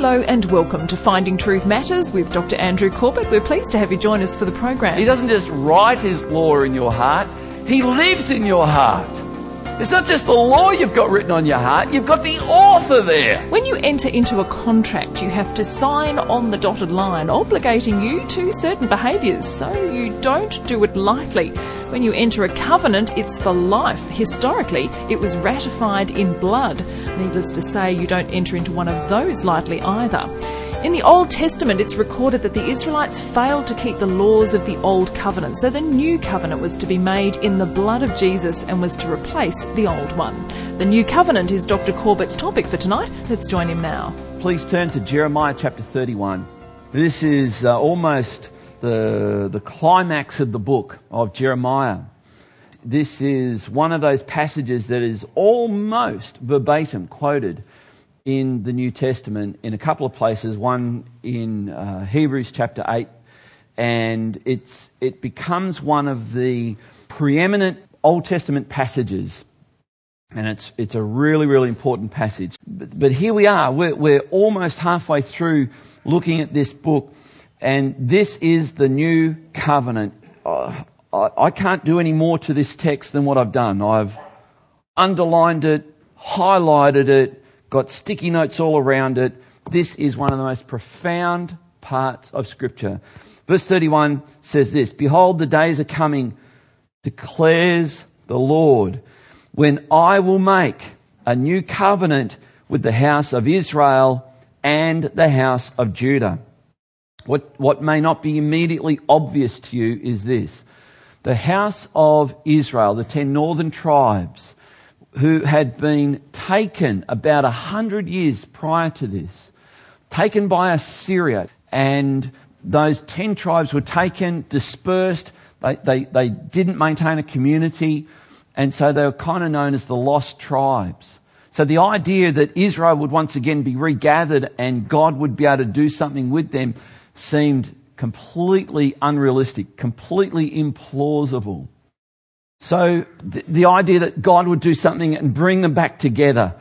Hello and welcome to Finding Truth Matters with Dr. Andrew Corbett. We're pleased to have you join us for the program. He doesn't just write his law in your heart, he lives in your heart. It's not just the law you've got written on your heart, you've got the author there. When you enter into a contract, you have to sign on the dotted line, obligating you to certain behaviours, so you don't do it lightly. When you enter a covenant, it's for life. Historically, it was ratified in blood. Needless to say, you don't enter into one of those lightly either. In the Old Testament, it's recorded that the Israelites failed to keep the laws of the Old Covenant, so the New Covenant was to be made in the blood of Jesus and was to replace the Old one. The New Covenant is Dr. Corbett's topic for tonight. Let's join him now. Please turn to Jeremiah chapter 31. This is uh, almost the, the climax of the book of Jeremiah. This is one of those passages that is almost verbatim quoted in the New Testament in a couple of places, one in uh, Hebrews chapter 8, and it's, it becomes one of the preeminent Old Testament passages. And it's, it's a really, really important passage. But, but here we are. We're, we're almost halfway through looking at this book, and this is the new covenant. Uh, I, I can't do any more to this text than what I've done. I've underlined it, highlighted it, got sticky notes all around it. This is one of the most profound parts of Scripture. Verse 31 says this Behold, the days are coming, declares the Lord, when I will make a new covenant with the house of Israel and the house of Judah. What, what may not be immediately obvious to you is this. The house of Israel, the ten northern tribes, who had been taken about a hundred years prior to this, taken by Assyria, and those ten tribes were taken, dispersed. They, they, they didn't maintain a community, and so they were kind of known as the lost tribes. So the idea that Israel would once again be regathered and God would be able to do something with them seemed completely unrealistic, completely implausible. So the, the, idea that God would do something and bring them back together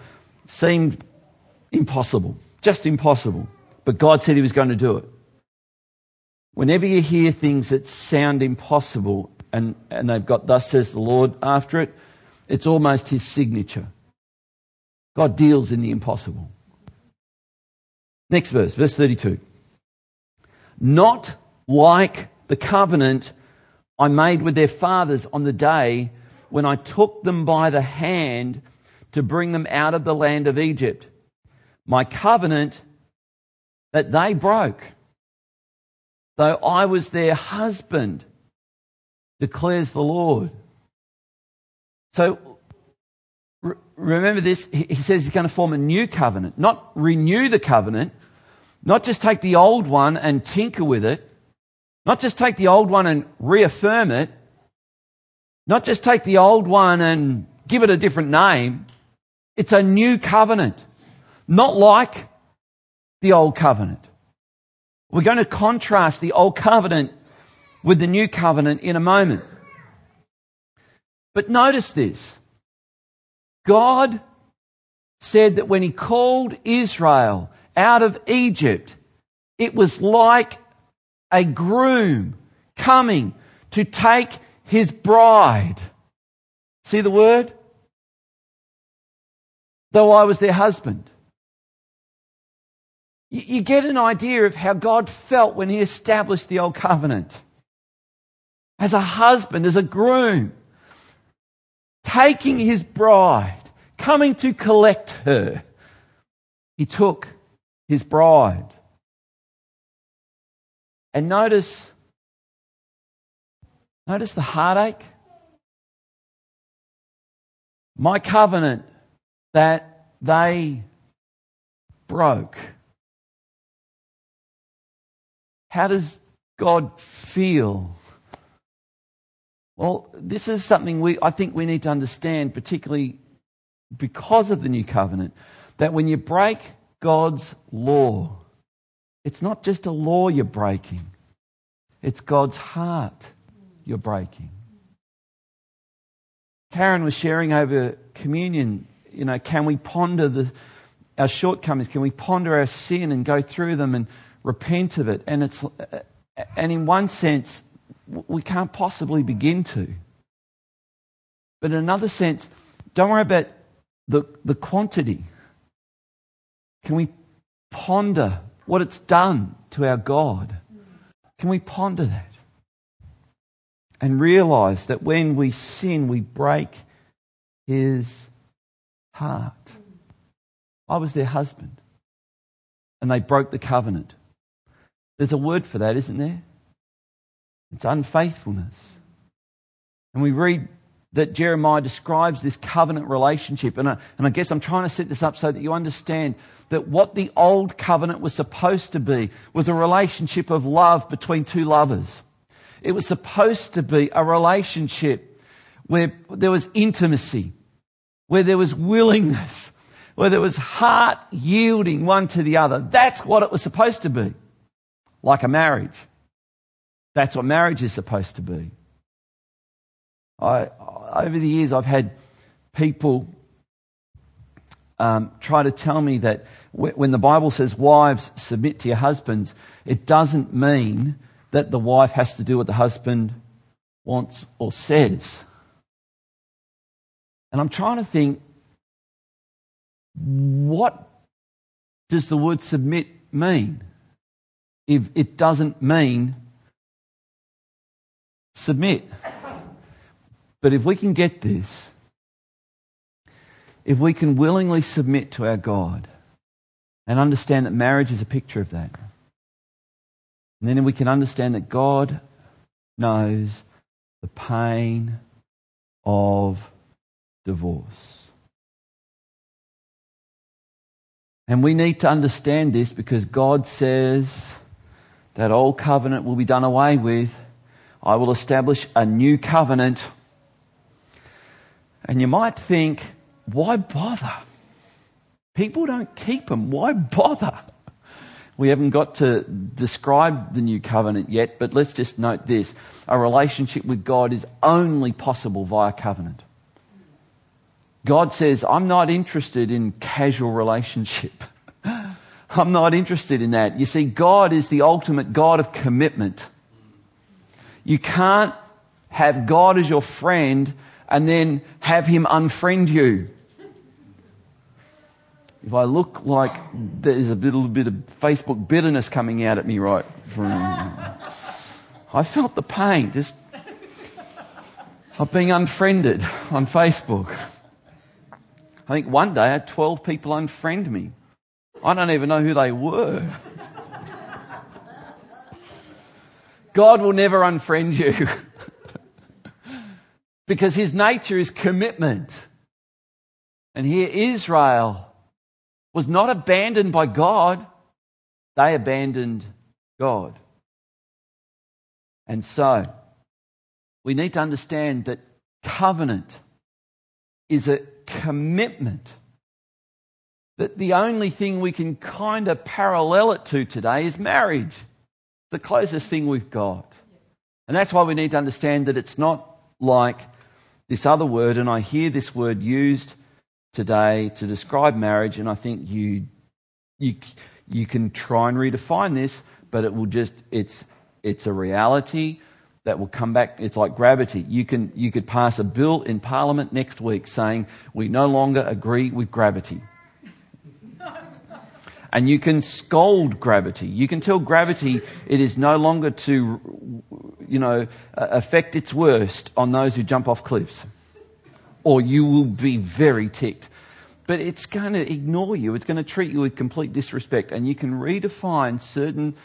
seemed impossible, just impossible. But God said He was going to do it. Whenever you hear things that sound impossible and, and they've got thus says the Lord after it, it's almost His signature. God deals in the impossible. Next verse, verse 32. Not like the covenant I made with their fathers on the day when I took them by the hand to bring them out of the land of Egypt. My covenant that they broke, though I was their husband, declares the Lord. So remember this, he says he's going to form a new covenant, not renew the covenant, not just take the old one and tinker with it, not just take the old one and reaffirm it. Not just take the old one and give it a different name. It's a new covenant. Not like the old covenant. We're going to contrast the old covenant with the new covenant in a moment. But notice this. God said that when he called Israel out of Egypt, it was like a groom coming to take his bride. See the word? Though I was their husband. You get an idea of how God felt when he established the old covenant. As a husband, as a groom, taking his bride, coming to collect her. He took his bride. And notice, notice the heartache. My covenant that they broke. How does God feel? Well, this is something we, I think we need to understand, particularly because of the new covenant, that when you break God's law, it's not just a law you're breaking, it's God's heart you're breaking. Karen was sharing over communion, you know, can we ponder the, our shortcomings? Can we ponder our sin and go through them and repent of it? And it's, and in one sense, we can't possibly begin to. But in another sense, don't worry about the, the quantity. Can we ponder what it's done to our God? Can we ponder that? And realize that when we sin, we break his heart. I was their husband. And they broke the covenant. There's a word for that, isn't there? It's unfaithfulness. And we read that Jeremiah describes this covenant relationship. And I, and I guess I'm trying to set this up so that you understand that what the old covenant was supposed to be was a relationship of love between two lovers. It was supposed to be a relationship where there was intimacy, where there was willingness, where there was heart yielding one to the other. That's what it was supposed to be. Like a marriage. That's what marriage is supposed to be. I, over the years, I've had people um, try to tell me that when the Bible says wives submit to your husbands, it doesn't mean that the wife has to do what the husband wants or says. And I'm trying to think, what does the word submit mean? If it doesn't mean submit. But if we can get this, if we can willingly submit to our God and understand that marriage is a picture of that, and then we can understand that God knows the pain of divorce. And we need to understand this because God says that old covenant will be done away with. I will establish a new covenant. And you might think, why bother? People don't keep them. Why bother? We haven't got to describe the new covenant yet, but let's just note this. A relationship with God is only possible via covenant. God says, I'm not interested in casual relationship. I'm not interested in that. You see, God is the ultimate God of commitment. You can't have God as your friend and then have him unfriend you if I look like there's a little bit of Facebook bitterness coming out at me right from, I felt the pain just of being unfriended on Facebook. I think one day I had 12 people unfriend me. I don't even know who they were. God will never unfriend you because his nature is commitment. And here Israel was not abandoned by God, they abandoned God. And so, we need to understand that covenant is a commitment. That the only thing we can kind of parallel it to today is marriage. The closest thing we've got. And that's why we need to understand that it's not like this other word, and I hear this word used today to describe marriage, and I think you, you, you can try and redefine this, but it will just, it's, it's a reality that will come back. It's like gravity. You, can, you could pass a bill in Parliament next week saying we no longer agree with gravity. and you can scold gravity. You can tell gravity it is no longer to, you know, uh, affect its worst on those who jump off cliffs or you will be very ticked. But it's going to ignore you. It's going to treat you with complete disrespect. And you can redefine certain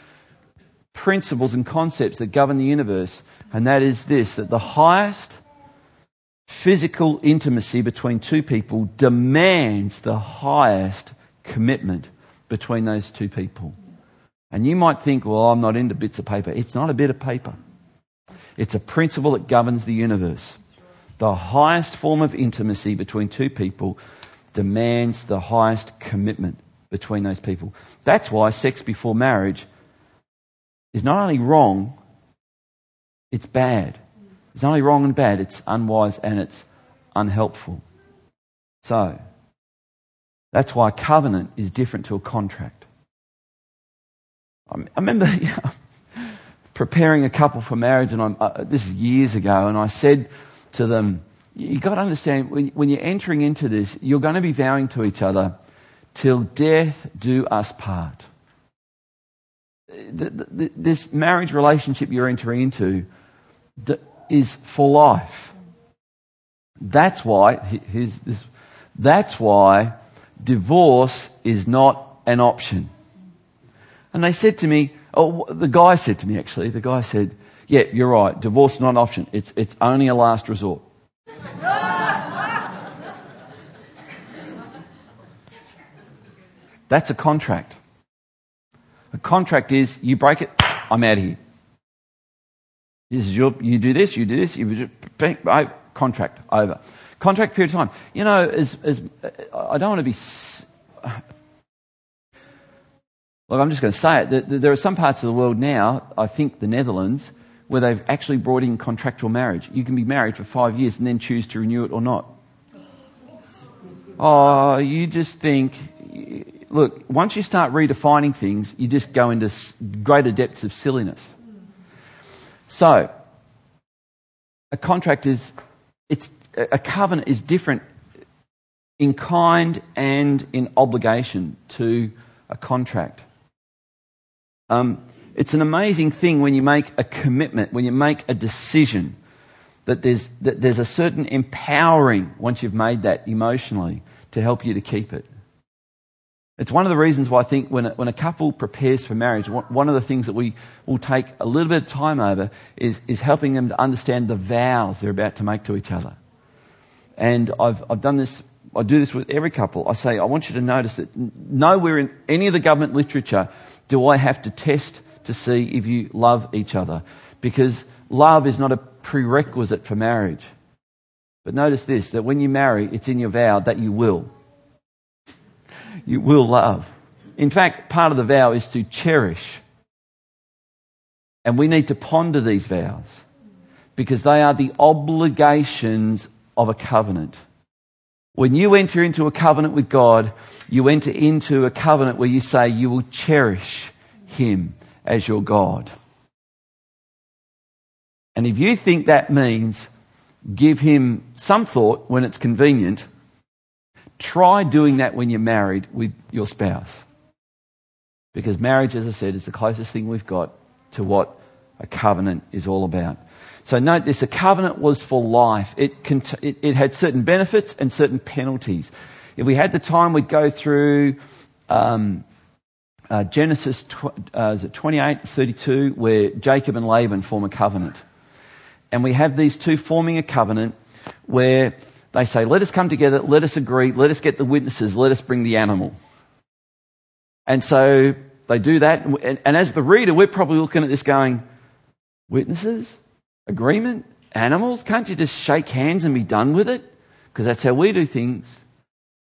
principles and concepts that govern the universe. And that is this that the highest physical intimacy between two people demands the highest commitment between those two people. And you might think, well, I'm not into bits of paper. It's not a bit of paper, it's a principle that governs the universe. The highest form of intimacy between two people demands the highest commitment between those people. That's why sex before marriage is not only wrong, it's bad. It's not only wrong and bad, it's unwise and it's unhelpful. So, That's why covenant is different to a contract. I remember know, preparing a couple for marriage, and uh, this is years ago, and I said to them, You've got to understand, when, when you're entering into this, you're going to be vowing to each other, till death do us part. The, the, this marriage relationship you're entering into is for life. That's why, that's why divorce is not an option. And they said to me, oh, the guy said to me actually, the guy said, yeah, you're right, divorce is not an option. It's, it's only a last resort. That's a contract. A contract is you break it, I'm out of here. This is your, you do this, you do this, you just, contract over. Contract period of time. You know, as, as I don't want to be. Look, I'm just going to say it. There are some parts of the world now, I think the Netherlands, where they've actually brought in contractual marriage. You can be married for five years and then choose to renew it or not. Oh, you just think, look, once you start redefining things, you just go into greater depths of silliness. So, a contract is, it's, a covenant is different in kind and in obligation to a contract. Um, it's an amazing thing when you make a commitment, when you make a decision, that there's, that there's a certain empowering once you've made that emotionally to help you to keep it. It's one of the reasons why I think when a, when a couple prepares for marriage, one of the things that we will take a little bit of time over is, is helping them to understand the vows they're about to make to each other. And I've, I've done this, I do this with every couple. I say, I want you to notice that nowhere in any of the government literature do I have to test to see if you love each other. Because love is not a prerequisite for marriage. But notice this, that when you marry, it's in your vow that you will you will love. In fact, part of the vow is to cherish. And we need to ponder these vows because they are the obligations of a covenant. When you enter into a covenant with God, you enter into a covenant where you say you will cherish Him as your God. And if you think that means give Him some thought when it's convenient, Try doing that when you're married with your spouse. Because marriage, as I said, is the closest thing we've got to what a covenant is all about. So note this, a covenant was for life. It, it, it had certain benefits and certain penalties. If we had the time, we'd go through um, uh, Genesis tw- uh, is it 28, 32, where Jacob and Laban form a covenant. And we have these two forming a covenant where they say, let us come together, let us agree, let us get the witnesses, let us bring the animal. And so they do that. And, and as the reader, we're probably looking at this going, witnesses? Agreement? Animals? Can't you just shake hands and be done with it? Because that's how we do things.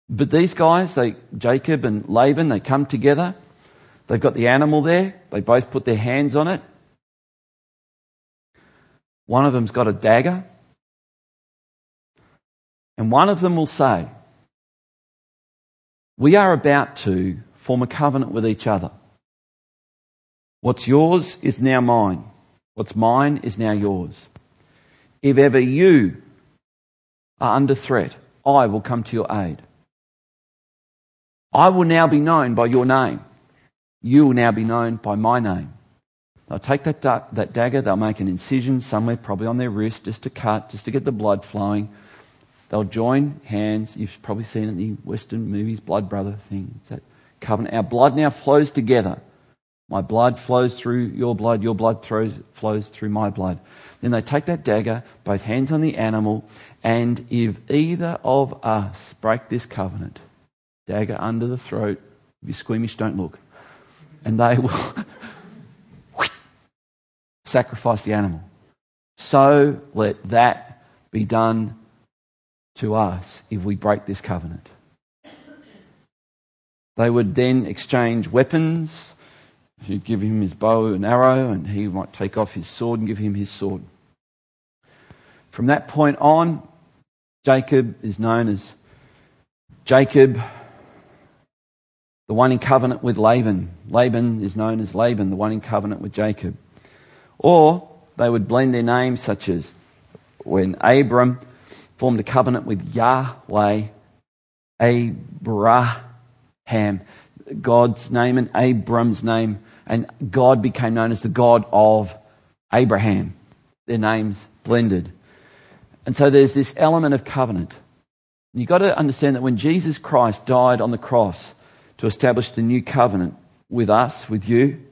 But these guys, they, Jacob and Laban, they come together. They've got the animal there. They both put their hands on it. One of them's got a dagger. And one of them will say, We are about to form a covenant with each other. What's yours is now mine. What's mine is now yours. If ever you are under threat, I will come to your aid. I will now be known by your name. You will now be known by my name. They'll take that, da- that dagger, they'll make an incision somewhere, probably on their wrist, just to cut, just to get the blood flowing. They'll join hands. You've probably seen it in the Western movies, blood brother thing. It's that covenant. Our blood now flows together. My blood flows through your blood, your blood throws, flows through my blood. Then they take that dagger, both hands on the animal, and if either of us break this covenant, dagger under the throat, if you're squeamish, don't look. And they will sacrifice the animal. So let that be done to us if we break this covenant. They would then exchange weapons. He'd give him his bow and arrow, and he might take off his sword and give him his sword. From that point on, Jacob is known as Jacob the one in covenant with Laban. Laban is known as Laban, the one in covenant with Jacob. Or they would blend their names, such as when Abram formed a covenant with Yahweh, Abraham, God's name and Abram's name, and God became known as the God of Abraham. Their names blended. And so there's this element of covenant. You've got to understand that when Jesus Christ died on the cross to establish the new covenant with us, with you,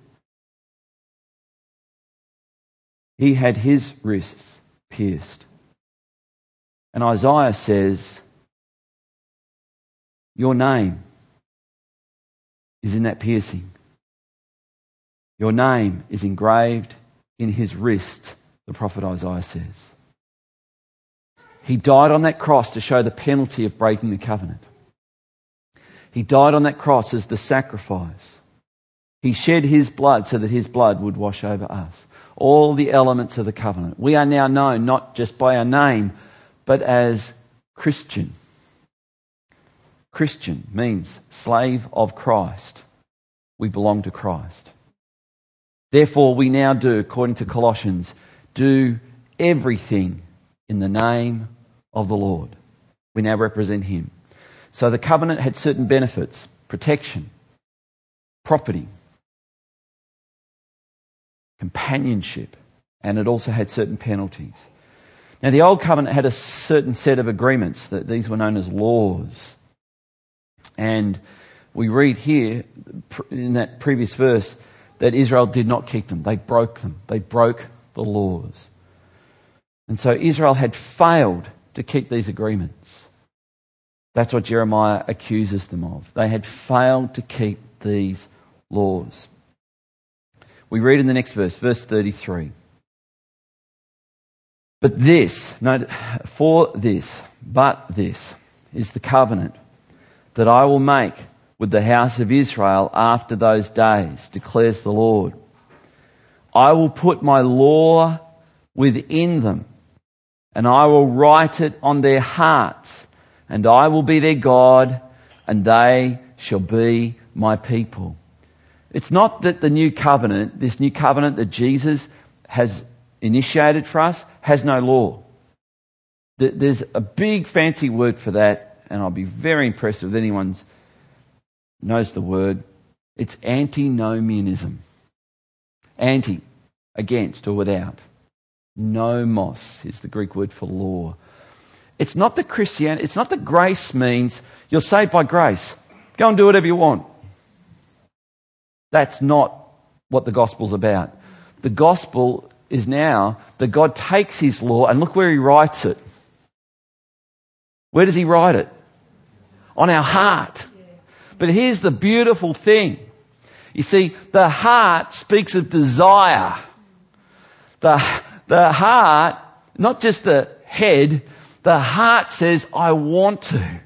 he had his wrists pierced. And Isaiah says, Your name is in that piercing. Your name is engraved in his wrist, the prophet Isaiah says. He died on that cross to show the penalty of breaking the covenant. He died on that cross as the sacrifice. He shed his blood so that his blood would wash over us. All the elements of the covenant. We are now known not just by our name, but as Christian. Christian means slave of Christ. We belong to Christ. Therefore, we now do, according to Colossians, do everything in the name of the Lord. We now represent Him. So the covenant had certain benefits protection, property, companionship, and it also had certain penalties. Now, the Old Covenant had a certain set of agreements that these were known as laws. And we read here in that previous verse that Israel did not keep them. They broke them. They broke the laws. And so Israel had failed to keep these agreements. That's what Jeremiah accuses them of. They had failed to keep these laws. We read in the next verse, verse 33. But this, note, for this, but this is the covenant that I will make with the house of Israel after those days, declares the Lord. I will put my law within them, and I will write it on their hearts, and I will be their God, and they shall be my people. It's not that the new covenant, this new covenant that Jesus has initiated for us, has no law. There's a big fancy word for that, and I'll be very impressed if anyone knows the word. It's antinomianism. Anti, against or without. Nomos is the Greek word for law. It's not the Christianity, it's not that grace means you're saved by grace. Go and do whatever you want. That's not what the gospel's about. The gospel is now that God takes his law and look where he writes it. Where does he write it? On our heart. But here's the beautiful thing. You see, the heart speaks of desire. The, the heart, not just the head, the heart says, I want to.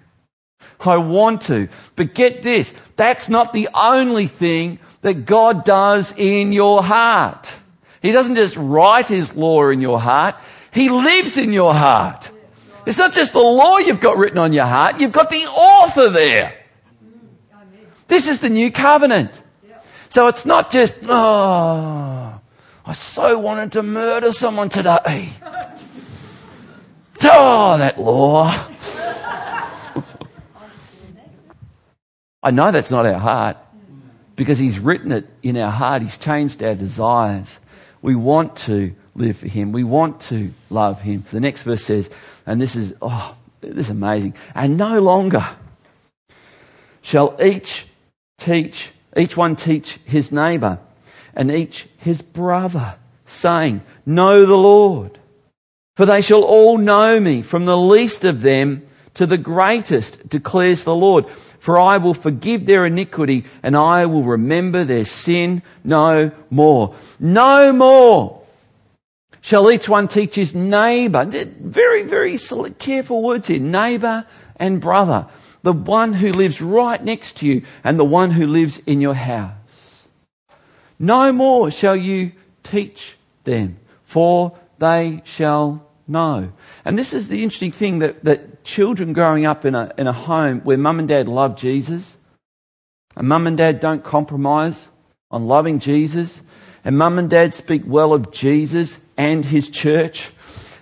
I want to. But get this, that's not the only thing that God does in your heart. He doesn't just write His law in your heart, He lives in your heart. It's not just the law you've got written on your heart, you've got the author there. This is the new covenant. So it's not just, oh, I so wanted to murder someone today. Oh, that law. I know that's not our heart because He's written it in our heart. He's changed our desires. We want to live for Him. We want to love Him. The next verse says, and this is, oh, this is amazing. And no longer shall each teach, each one teach his neighbor and each his brother, saying, Know the Lord. For they shall all know me, from the least of them to the greatest, declares the Lord. For I will forgive their iniquity and I will remember their sin no more. No more shall each one teach his neighbor. Very, very careful words here. Neighbor and brother. The one who lives right next to you and the one who lives in your house. No more shall you teach them, for they shall know. And this is the interesting thing that, that children growing up in a, in a home where mum and dad love Jesus, and mum and dad don't compromise on loving Jesus, and mum and dad speak well of Jesus and his church,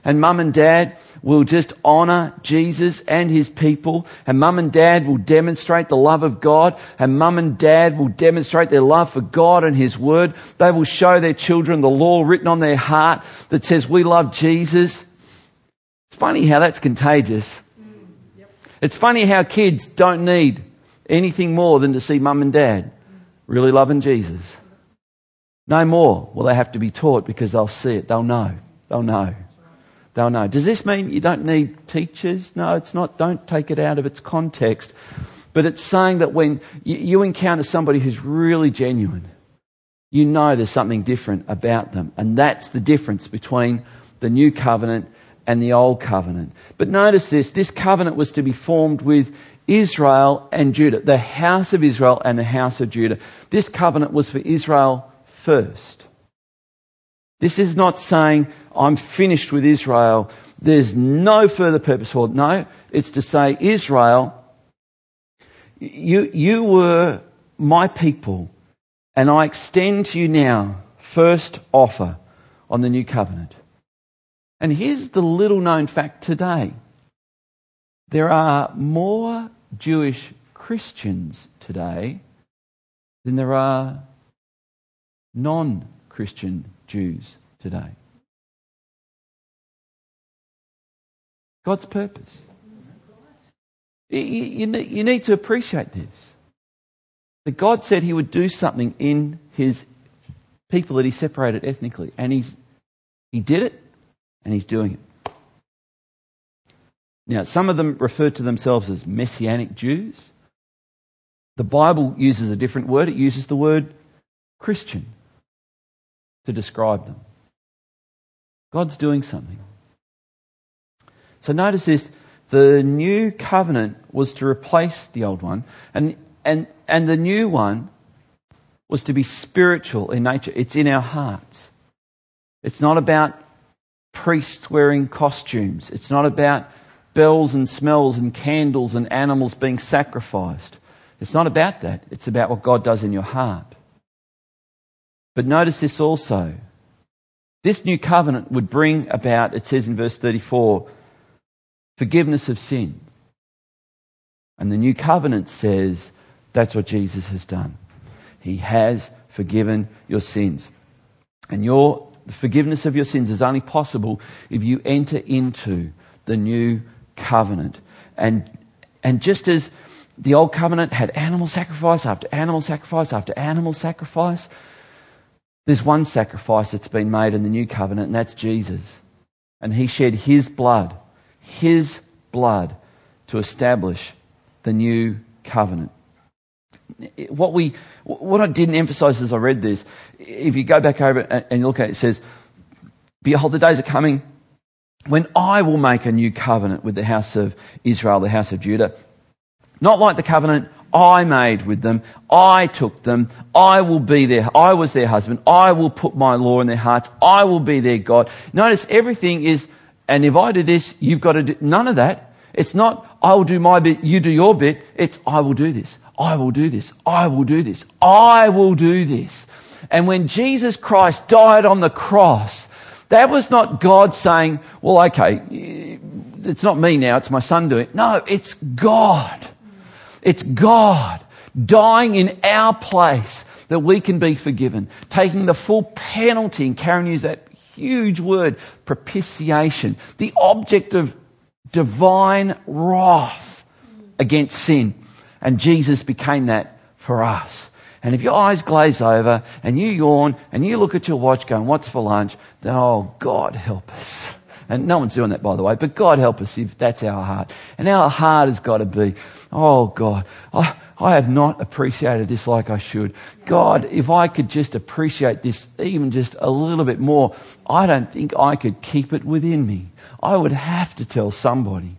and mum and dad will just honour Jesus and his people, and mum and dad will demonstrate the love of God, and mum and dad will demonstrate their love for God and his word. They will show their children the law written on their heart that says, We love Jesus. It's funny how that's contagious. It's funny how kids don't need anything more than to see mum and dad really loving Jesus. No more will they have to be taught because they'll see it. They'll know. They'll know. They'll know. Does this mean you don't need teachers? No, it's not. Don't take it out of its context. But it's saying that when you, encounter somebody who's really genuine, you know there's something different about them. And that's the difference between the new covenant and the old covenant. But notice this this covenant was to be formed with Israel and Judah, the house of Israel and the house of Judah. This covenant was for Israel first. This is not saying, I'm finished with Israel. There's no further purpose for it. No, it's to say, Israel, you, you were my people, and I extend to you now first offer on the new covenant. And here's the little known fact today there are more Jewish Christians today than there are non Christian Jews today. God's purpose. You, need to appreciate this. That God said He would do something in His people that He separated ethnically, and He's, He did it, and He's doing it. Now, some of them refer to themselves as Messianic Jews. The Bible uses a different word, it uses the word Christian to describe them. God's doing something. So notice this the new covenant was to replace the old one, and, and, and the new one was to be spiritual in nature. It's in our hearts. It's not about priests wearing costumes, it's not about bells and smells and candles and animals being sacrificed. It's not about that. It's about what God does in your heart. But notice this also. This new covenant would bring about, it says in verse 34, forgiveness of sins. And the new covenant says that's what Jesus has done. He has forgiven your sins. And your the forgiveness of your sins is only possible if you enter into the new covenant. And, and just as the old covenant had animal sacrifice after animal sacrifice after animal sacrifice, there's one sacrifice that's been made in the new covenant, and that's Jesus. And he shed his blood, his blood, to establish the new covenant. What we, what I didn't emphasize as I read this, if you go back over and look at it, it says, Behold, the days are coming when I will make a new covenant with the house of Israel, the house of Judah. Not like the covenant I made with them. I took them. I will be their, I was their husband. I will put my law in their hearts. I will be their God. Notice everything is, and if I do this, you've got to do, none of that. It's not, I will do my bit, you do your bit. It's, I will do this. I will do this. I will do this. I will do this. And when Jesus Christ died on the cross, that was not God saying, well, okay, it's not me now, it's my son doing it. No, it's God it's God dying in our place that we can be forgiven, taking the full penalty, and Karen used that huge word, propitiation, the object of divine wrath against sin. And Jesus became that for us. And if your eyes glaze over and you yawn and you look at your watch going, what's for lunch? Then, oh, God help us. And no one's doing that, by the way, but God help us if that's our heart. And our heart has got to be, oh God, I, I have not appreciated this like I should. God, if I could just appreciate this even just a little bit more, I don't think I could keep it within me. I would have to tell somebody.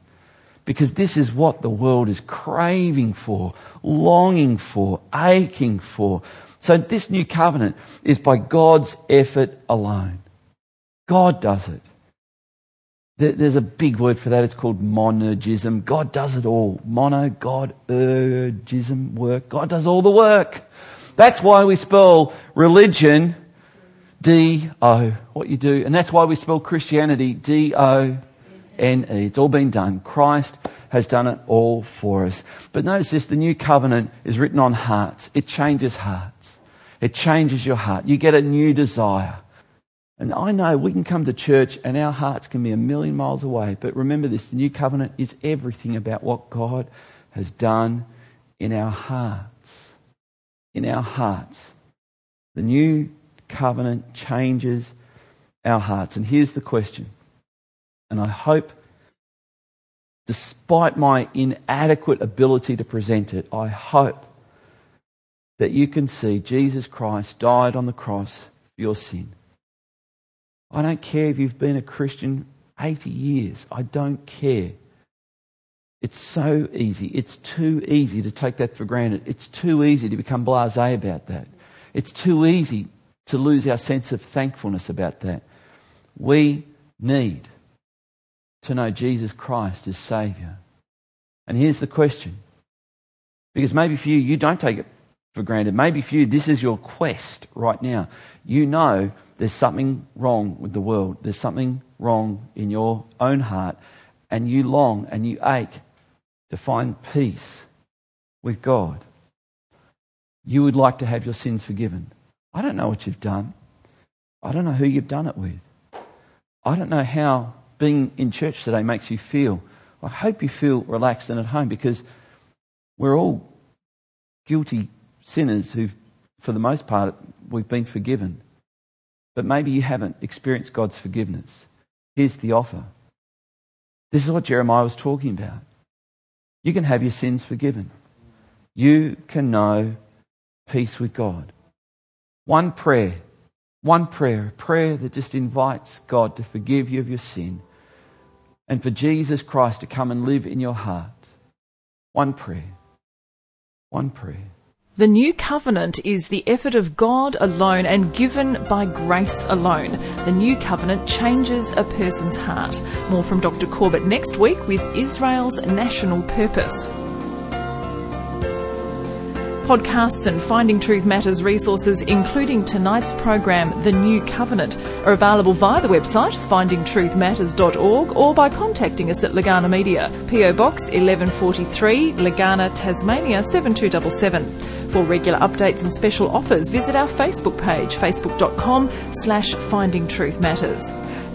Because this is what the world is craving for, longing for, aching for. So this new covenant is by God's effort alone. God does it. There's a big word for that. It's called monergism. God does it all. Mono, God, ergism, work. God does all the work. That's why we spell religion D-O, what you do. And that's why we spell Christianity D-O-N-E. It's all been done. Christ has done it all for us. But notice this, the new covenant is written on hearts. It changes hearts. It changes your heart. You get a new desire. And I know we can come to church and our hearts can be a million miles away. But remember this, the new covenant is everything about what God has done in our hearts. In our hearts. The new covenant changes our hearts. And here's the question. And I hope, despite my inadequate ability to present it, I hope that you can see Jesus Christ died on the cross for your sin. I don't care if you've been a Christian 80 years. I don't care. It's so easy. It's too easy to take that for granted. It's too easy to become blase about that. It's too easy to lose our sense of thankfulness about that. We need to know Jesus Christ as Saviour. And here's the question. Because maybe for you, you don't take it for granted. Maybe for you, this is your quest right now. You know there's something wrong with the world. There's something wrong in your own heart. And you long and you ache to find peace with God. You would like to have your sins forgiven. I don't know what you've done. I don't know who you've done it with. I don't know how being in church today makes you feel. I hope you feel relaxed and at home because we're all guilty sinners who, for the most part, we've been forgiven. But maybe you haven't experienced God's forgiveness. Here's the offer. This is what Jeremiah was talking about. You can have your sins forgiven. You can know peace with God. One prayer, one prayer, a prayer that just invites God to forgive you of your sin and for Jesus Christ to come and live in your heart. One prayer. One prayer. The new covenant is the effort of God alone and given by grace alone. The new covenant changes a person's heart. More from Dr. Corbett next week with Israel's national purpose. Podcasts and Finding Truth Matters resources, including tonight's program, The New Covenant, are available via the website findingtruthmatters.org or by contacting us at Legana Media, PO Box 1143, Legana, Tasmania 7277. For regular updates and special offers, visit our Facebook page, facebook.com slash Finding Truth Matters.